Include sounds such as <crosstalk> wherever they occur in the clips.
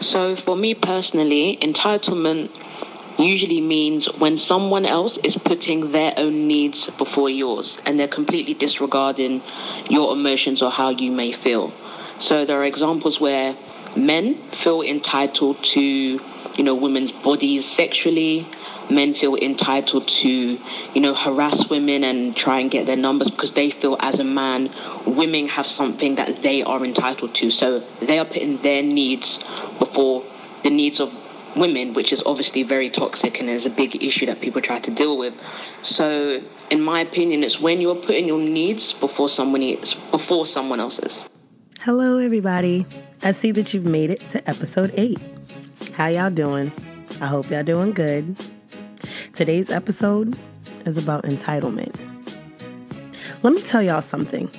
So, for me personally, entitlement usually means when someone else is putting their own needs before yours and they're completely disregarding your emotions or how you may feel. So, there are examples where men feel entitled to, you know, women's bodies sexually. Men feel entitled to, you know, harass women and try and get their numbers because they feel as a man, women have something that they are entitled to. So they are putting their needs before the needs of women, which is obviously very toxic and is a big issue that people try to deal with. So, in my opinion, it's when you're putting your needs before someone before someone else's. Hello, everybody. I see that you've made it to episode eight. How y'all doing? I hope y'all doing good. Today's episode is about entitlement. Let me tell y'all something.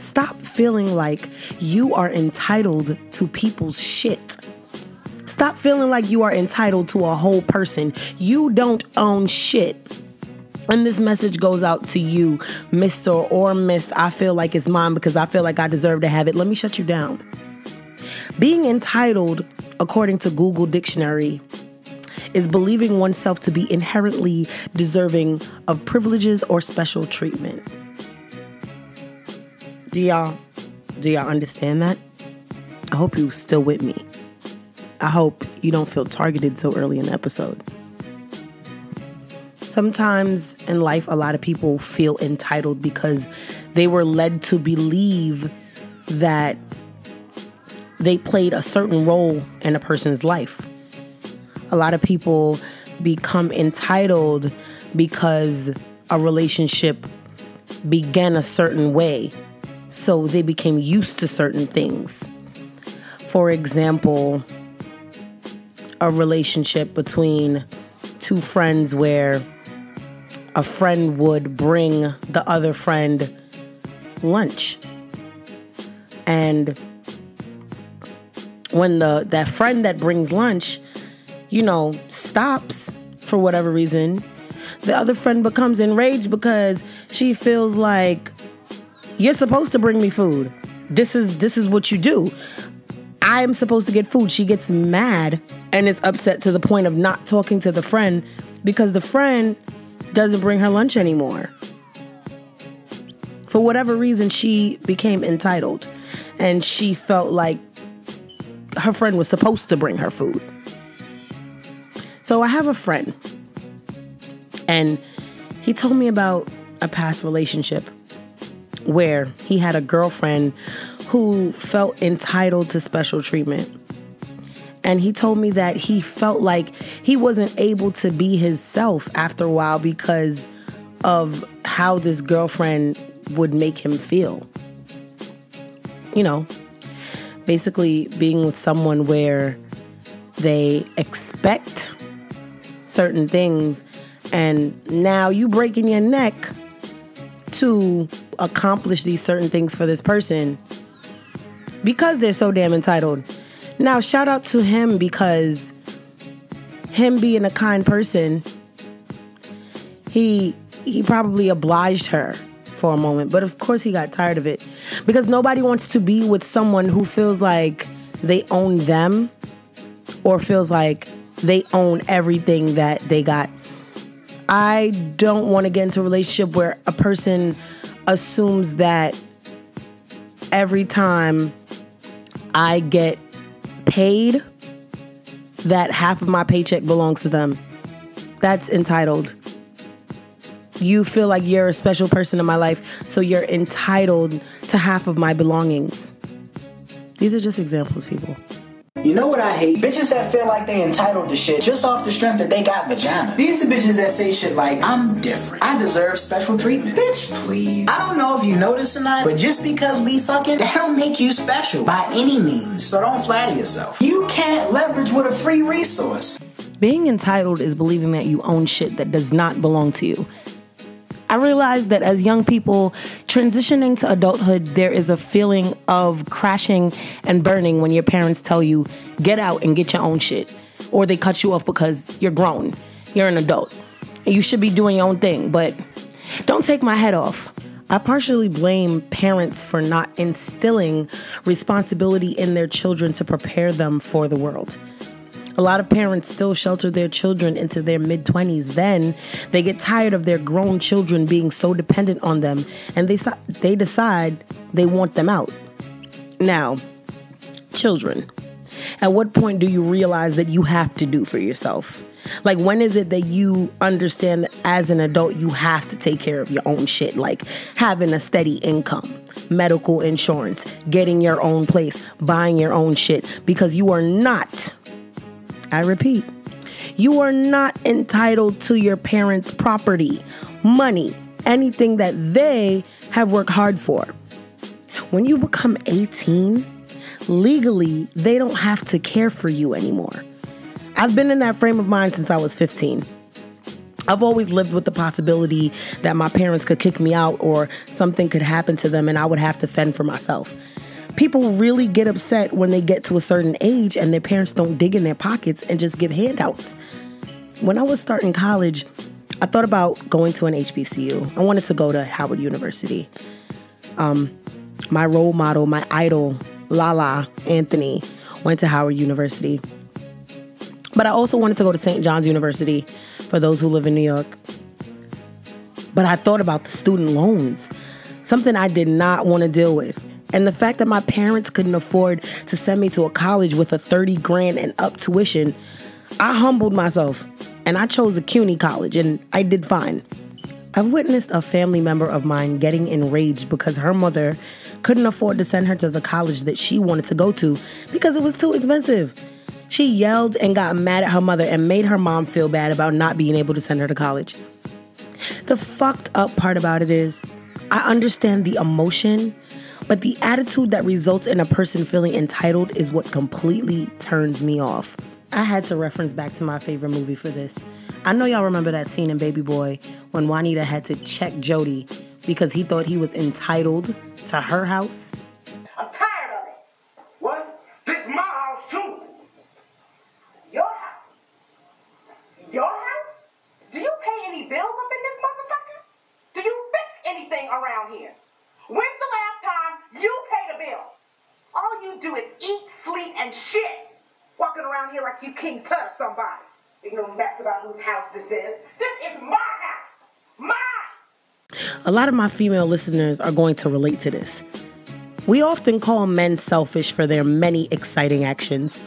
Stop feeling like you are entitled to people's shit. Stop feeling like you are entitled to a whole person. You don't own shit. And this message goes out to you, Mr. or Miss. I feel like it's mine because I feel like I deserve to have it. Let me shut you down. Being entitled, according to Google Dictionary, is believing oneself to be inherently deserving of privileges or special treatment. Do y'all do y'all understand that? I hope you're still with me. I hope you don't feel targeted so early in the episode. Sometimes in life a lot of people feel entitled because they were led to believe that they played a certain role in a person's life a lot of people become entitled because a relationship began a certain way. So they became used to certain things. For example, a relationship between two friends where a friend would bring the other friend lunch. And when the that friend that brings lunch you know, stops for whatever reason, the other friend becomes enraged because she feels like you're supposed to bring me food. This is this is what you do. I am supposed to get food. She gets mad and is upset to the point of not talking to the friend because the friend doesn't bring her lunch anymore. For whatever reason, she became entitled and she felt like her friend was supposed to bring her food. So I have a friend, and he told me about a past relationship where he had a girlfriend who felt entitled to special treatment. And he told me that he felt like he wasn't able to be himself after a while because of how this girlfriend would make him feel. You know, basically being with someone where they expect certain things and now you breaking your neck to accomplish these certain things for this person because they're so damn entitled. Now, shout out to him because him being a kind person, he he probably obliged her for a moment, but of course he got tired of it because nobody wants to be with someone who feels like they own them or feels like they own everything that they got. I don't want to get into a relationship where a person assumes that every time I get paid, that half of my paycheck belongs to them. That's entitled. You feel like you're a special person in my life, so you're entitled to half of my belongings. These are just examples, people. You know what I hate? Bitches that feel like they entitled to shit just off the strength that they got vagina. These are bitches that say shit like, I'm different. I deserve special treatment. Bitch, please. I don't know if you notice or not, but just because we fucking, that don't make you special by any means. So don't flatter yourself. You can't leverage with a free resource. Being entitled is believing that you own shit that does not belong to you. I realized that as young people transitioning to adulthood, there is a feeling of crashing and burning when your parents tell you, get out and get your own shit. Or they cut you off because you're grown, you're an adult, and you should be doing your own thing. But don't take my head off. I partially blame parents for not instilling responsibility in their children to prepare them for the world. A lot of parents still shelter their children into their mid 20s. Then they get tired of their grown children being so dependent on them and they, they decide they want them out. Now, children, at what point do you realize that you have to do for yourself? Like, when is it that you understand that as an adult, you have to take care of your own shit? Like, having a steady income, medical insurance, getting your own place, buying your own shit, because you are not, I repeat, you are not entitled to your parents' property, money, anything that they have worked hard for. When you become 18, legally, they don't have to care for you anymore. I've been in that frame of mind since I was 15. I've always lived with the possibility that my parents could kick me out or something could happen to them and I would have to fend for myself. People really get upset when they get to a certain age and their parents don't dig in their pockets and just give handouts. When I was starting college, I thought about going to an HBCU. I wanted to go to Howard University. Um, my role model, my idol, Lala Anthony, went to Howard University. But I also wanted to go to St. John's University for those who live in New York. But I thought about the student loans, something I did not want to deal with. And the fact that my parents couldn't afford to send me to a college with a 30 grand and up tuition, I humbled myself and I chose a CUNY college and I did fine. I've witnessed a family member of mine getting enraged because her mother couldn't afford to send her to the college that she wanted to go to because it was too expensive. She yelled and got mad at her mother and made her mom feel bad about not being able to send her to college. The fucked up part about it is, I understand the emotion, but the attitude that results in a person feeling entitled is what completely turns me off. I had to reference back to my favorite movie for this. I know y'all remember that scene in Baby Boy when Juanita had to check Jody because he thought he was entitled to her house. Your house? Do you pay any bills up in this motherfucker? Do you fix anything around here? When's the last time you paid a bill? All you do is eat, sleep, and shit. Walking around here like you King Tut or somebody. Ain't no mess about whose house this is. This is my house. My. A lot of my female listeners are going to relate to this. We often call men selfish for their many exciting actions.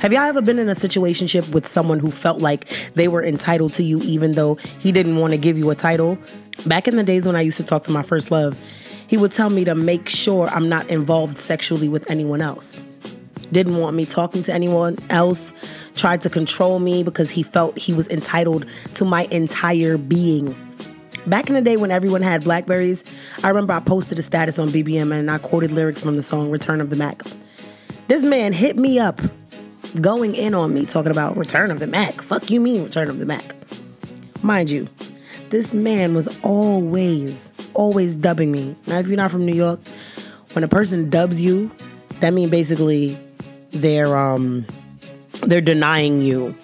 Have y'all ever been in a situationship with someone who felt like they were entitled to you even though he didn't want to give you a title? Back in the days when I used to talk to my first love, he would tell me to make sure I'm not involved sexually with anyone else. Didn't want me talking to anyone else, tried to control me because he felt he was entitled to my entire being. Back in the day when everyone had Blackberries, I remember I posted a status on BBM and I quoted lyrics from the song Return of the Mack. This man hit me up going in on me talking about Return of the Mack. Fuck you mean Return of the Mack. Mind you, this man was always, always dubbing me. Now, if you're not from New York, when a person dubs you, that means basically they're um they're denying you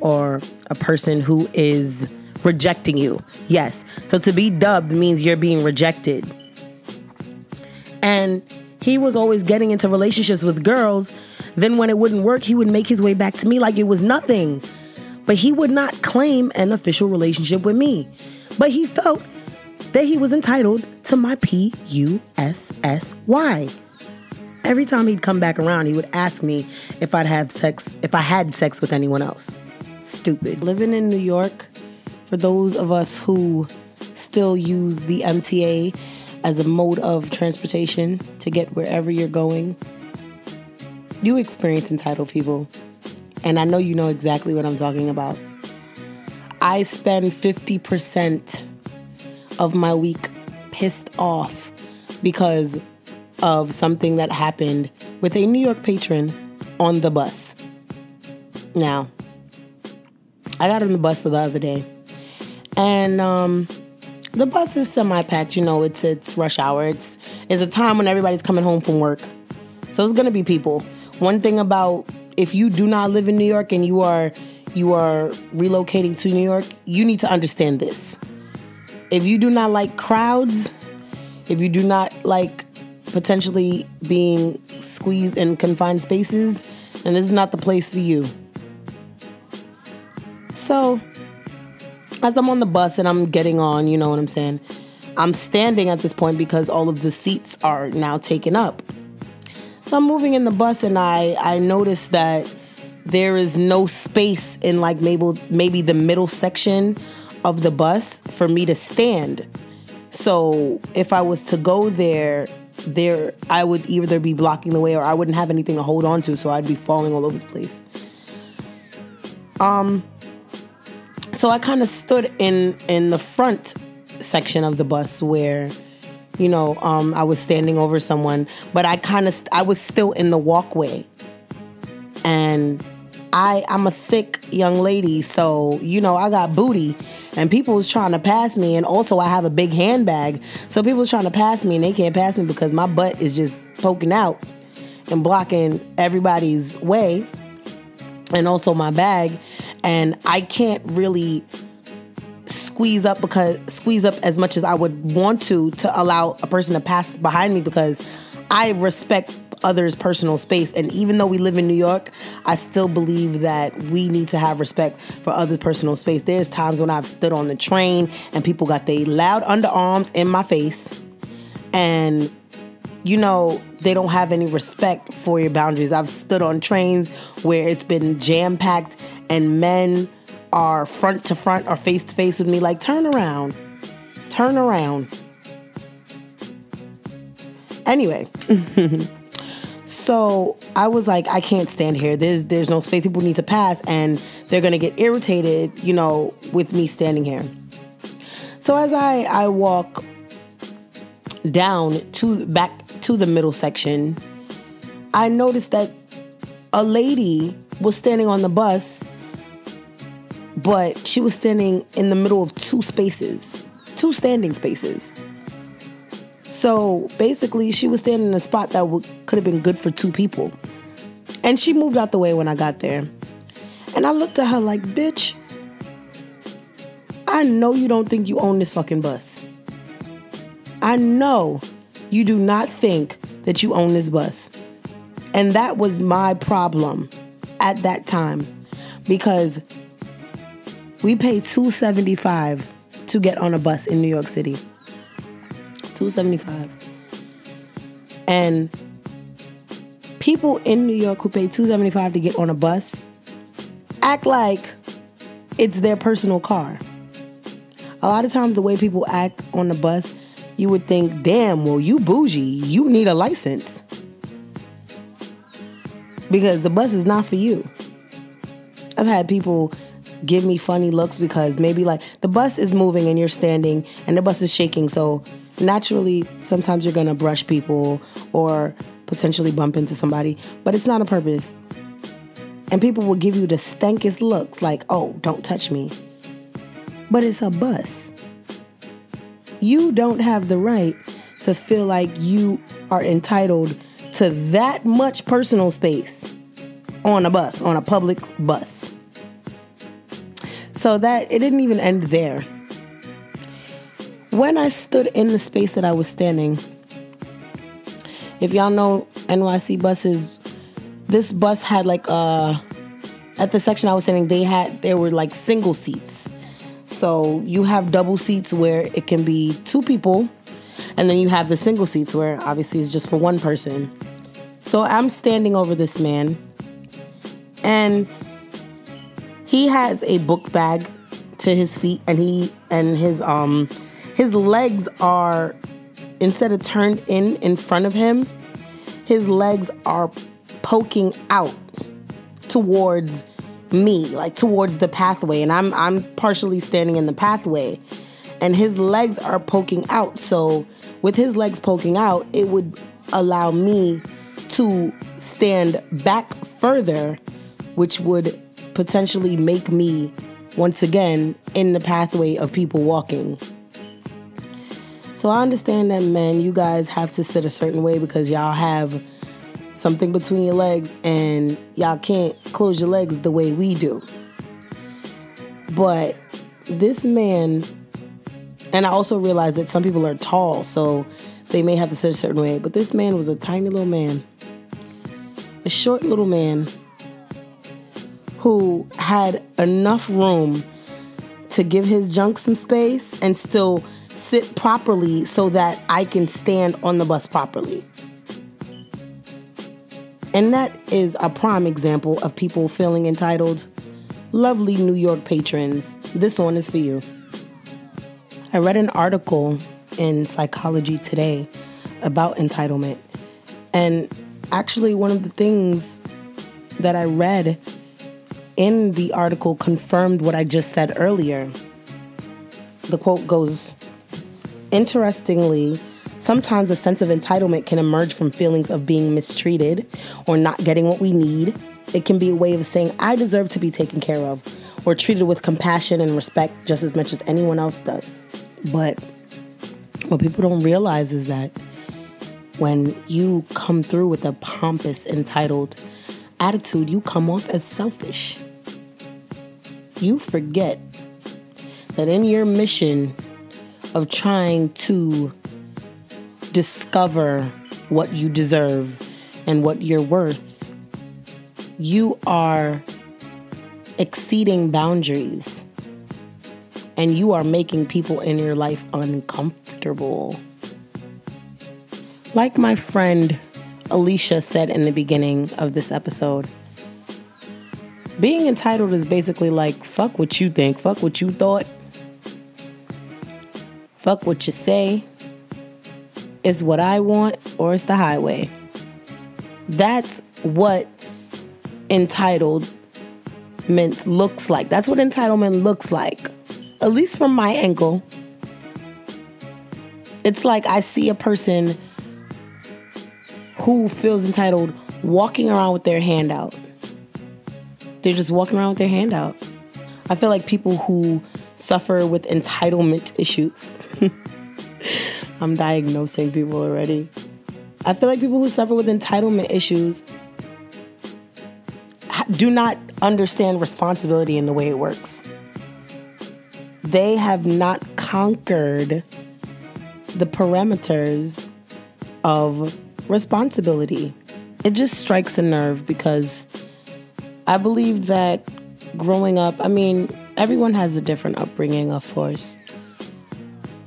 or a person who is rejecting you. Yes. So to be dubbed means you're being rejected. And he was always getting into relationships with girls then, when it wouldn't work, he would make his way back to me like it was nothing. But he would not claim an official relationship with me. But he felt that he was entitled to my P U S S Y. Every time he'd come back around, he would ask me if I'd have sex, if I had sex with anyone else. Stupid. Living in New York, for those of us who still use the MTA as a mode of transportation to get wherever you're going, you experience entitled people, and I know you know exactly what I'm talking about. I spend 50% of my week pissed off because of something that happened with a New York patron on the bus. Now, I got on the bus the other day, and um, the bus is semi-packed. You know, it's it's rush hour. It's it's a time when everybody's coming home from work, so it's gonna be people. One thing about if you do not live in New York and you are you are relocating to New York, you need to understand this. if you do not like crowds, if you do not like potentially being squeezed in confined spaces, and this is not the place for you. So, as I'm on the bus and I'm getting on, you know what I'm saying? I'm standing at this point because all of the seats are now taken up. So I'm moving in the bus and I I notice that there is no space in like maybe maybe the middle section of the bus for me to stand. So if I was to go there, there I would either be blocking the way or I wouldn't have anything to hold on to, so I'd be falling all over the place. Um so I kind of stood in in the front section of the bus where you know um, I was standing over someone, but I kind of I was still in the walkway, and I I'm a thick young lady, so you know I got booty, and people was trying to pass me, and also I have a big handbag, so people was trying to pass me, and they can't pass me because my butt is just poking out and blocking everybody's way and also my bag. And I can't really squeeze up because squeeze up as much as I would want to to allow a person to pass behind me because I respect others' personal space and even though we live in New York, I still believe that we need to have respect for others' personal space. There's times when I've stood on the train and people got their loud underarms in my face and you know, they don't have any respect for your boundaries. I've stood on trains where it's been jam packed and men are front to front or face to face with me, like, turn around, turn around. Anyway. <laughs> so I was like, I can't stand here. There's there's no space. People need to pass, and they're gonna get irritated, you know, with me standing here. So as I I walk down to back to the middle section, I noticed that a lady was standing on the bus, but she was standing in the middle of two spaces, two standing spaces. So basically, she was standing in a spot that would, could have been good for two people. And she moved out the way when I got there. And I looked at her like, bitch, I know you don't think you own this fucking bus. I know you do not think that you own this bus. And that was my problem at that time because we pay 275 to get on a bus in New York City. 275. And people in New York who pay 275 to get on a bus act like it's their personal car. A lot of times the way people act on the bus you would think, damn, well, you bougie, you need a license. Because the bus is not for you. I've had people give me funny looks because maybe like the bus is moving and you're standing and the bus is shaking. So naturally, sometimes you're gonna brush people or potentially bump into somebody, but it's not a purpose. And people will give you the stankest looks like, oh, don't touch me. But it's a bus. You don't have the right to feel like you are entitled to that much personal space on a bus, on a public bus. So that it didn't even end there. When I stood in the space that I was standing, if y'all know NYC buses, this bus had like uh at the section I was standing, they had there were like single seats. So you have double seats where it can be two people, and then you have the single seats where obviously it's just for one person. So I'm standing over this man, and he has a book bag to his feet, and he and his um his legs are instead of turned in in front of him, his legs are poking out towards me, like towards the pathway, and I'm I'm partially standing in the pathway, and his legs are poking out. So with his legs poking out, it would allow me to stand back further, which would potentially make me once again in the pathway of people walking. So I understand that, men, you guys have to sit a certain way because y'all have something between your legs and y'all can't close your legs the way we do. But this man And I also realized that some people are tall, so they may have to sit a certain way. But this man was a tiny little man, a short little man who had enough room to give his junk some space and still sit properly so that I can stand on the bus properly. And that is a prime example of people feeling entitled. Lovely New York patrons, this one is for you. I read an article in Psychology Today about entitlement. And actually, one of the things that I read in the article confirmed what I just said earlier. The quote goes Interestingly, sometimes a sense of entitlement can emerge from feelings of being mistreated or not getting what we need. It can be a way of saying, I deserve to be taken care of or treated with compassion and respect just as much as anyone else does. But what people don't realize is that when you come through with a pompous, entitled attitude, you come off as selfish. You forget that in your mission of trying to discover what you deserve and what you're worth, you are exceeding boundaries and you are making people in your life uncomfortable. Like my friend Alicia said in the beginning of this episode, being entitled is basically like, fuck what you think, fuck what you thought, fuck what you say, is what I want, or it's the highway. That's what entitlement looks like. That's what entitlement looks like at least from my angle, it's like I see a person who feels entitled walking around with their hand out. They're just walking around with their hand out. I feel like people who suffer with entitlement issues. <laughs> I'm diagnosing people already. I feel like people who suffer with entitlement issues do not understand responsibility in the way it works they have not conquered the parameters of responsibility. It just strikes a nerve because I believe that growing up, I mean, everyone has a different upbringing, of course.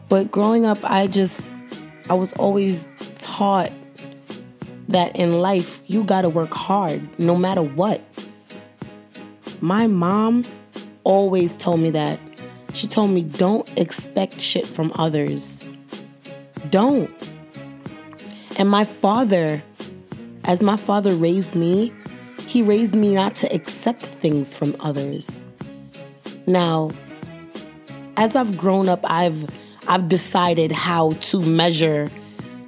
But growing up, I just, I was always taught that in life, you gotta work hard no matter what. My mom always told me that she told me, don't expect shit from others. Don't. And my father, as my father raised me, he raised me not to accept things from others. Now, as I've grown up, I've I've decided how to measure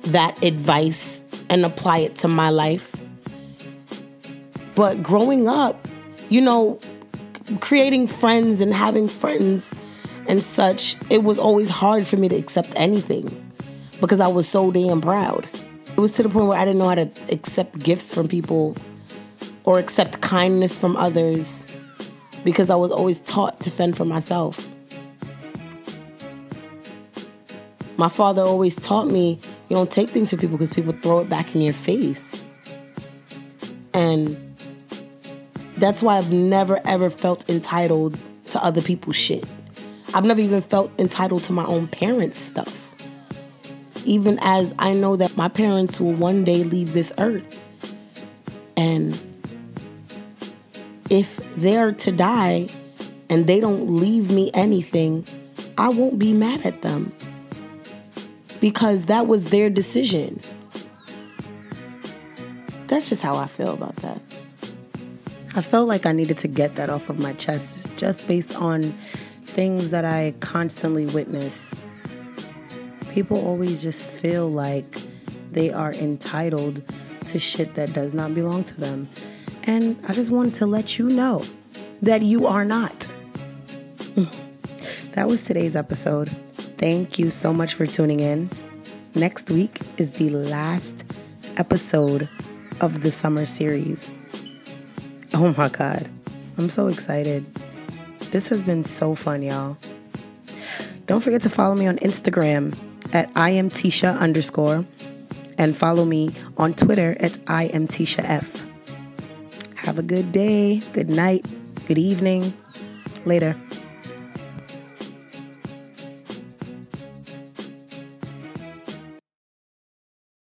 that advice and apply it to my life. But growing up, you know, creating friends and having friends and such, it was always hard for me to accept anything because I was so damn proud. It was to the point where I didn't know how to accept gifts from people or accept kindness from others because I was always taught to fend for myself. My father always taught me you don't take things from people because people throw it back in your face. And that's why I've never ever felt entitled to other people's shit. I've never even felt entitled to my own parents' stuff. Even as I know that my parents will one day leave this earth. And if they're to die and they don't leave me anything, I won't be mad at them because that was their decision. That's just how I feel about that. I felt like I needed to get that off of my chest just based on things that I constantly witness. People always just feel like they are entitled to shit that does not belong to them. And I just wanted to let you know that you are not. <laughs> that was today's episode. Thank you so much for tuning in. Next week is the last episode of the summer series. Oh my God, I'm so excited. This has been so fun, y'all. Don't forget to follow me on Instagram at I am Tisha underscore and follow me on Twitter at I am Tisha F. Have a good day, good night, good evening. Later.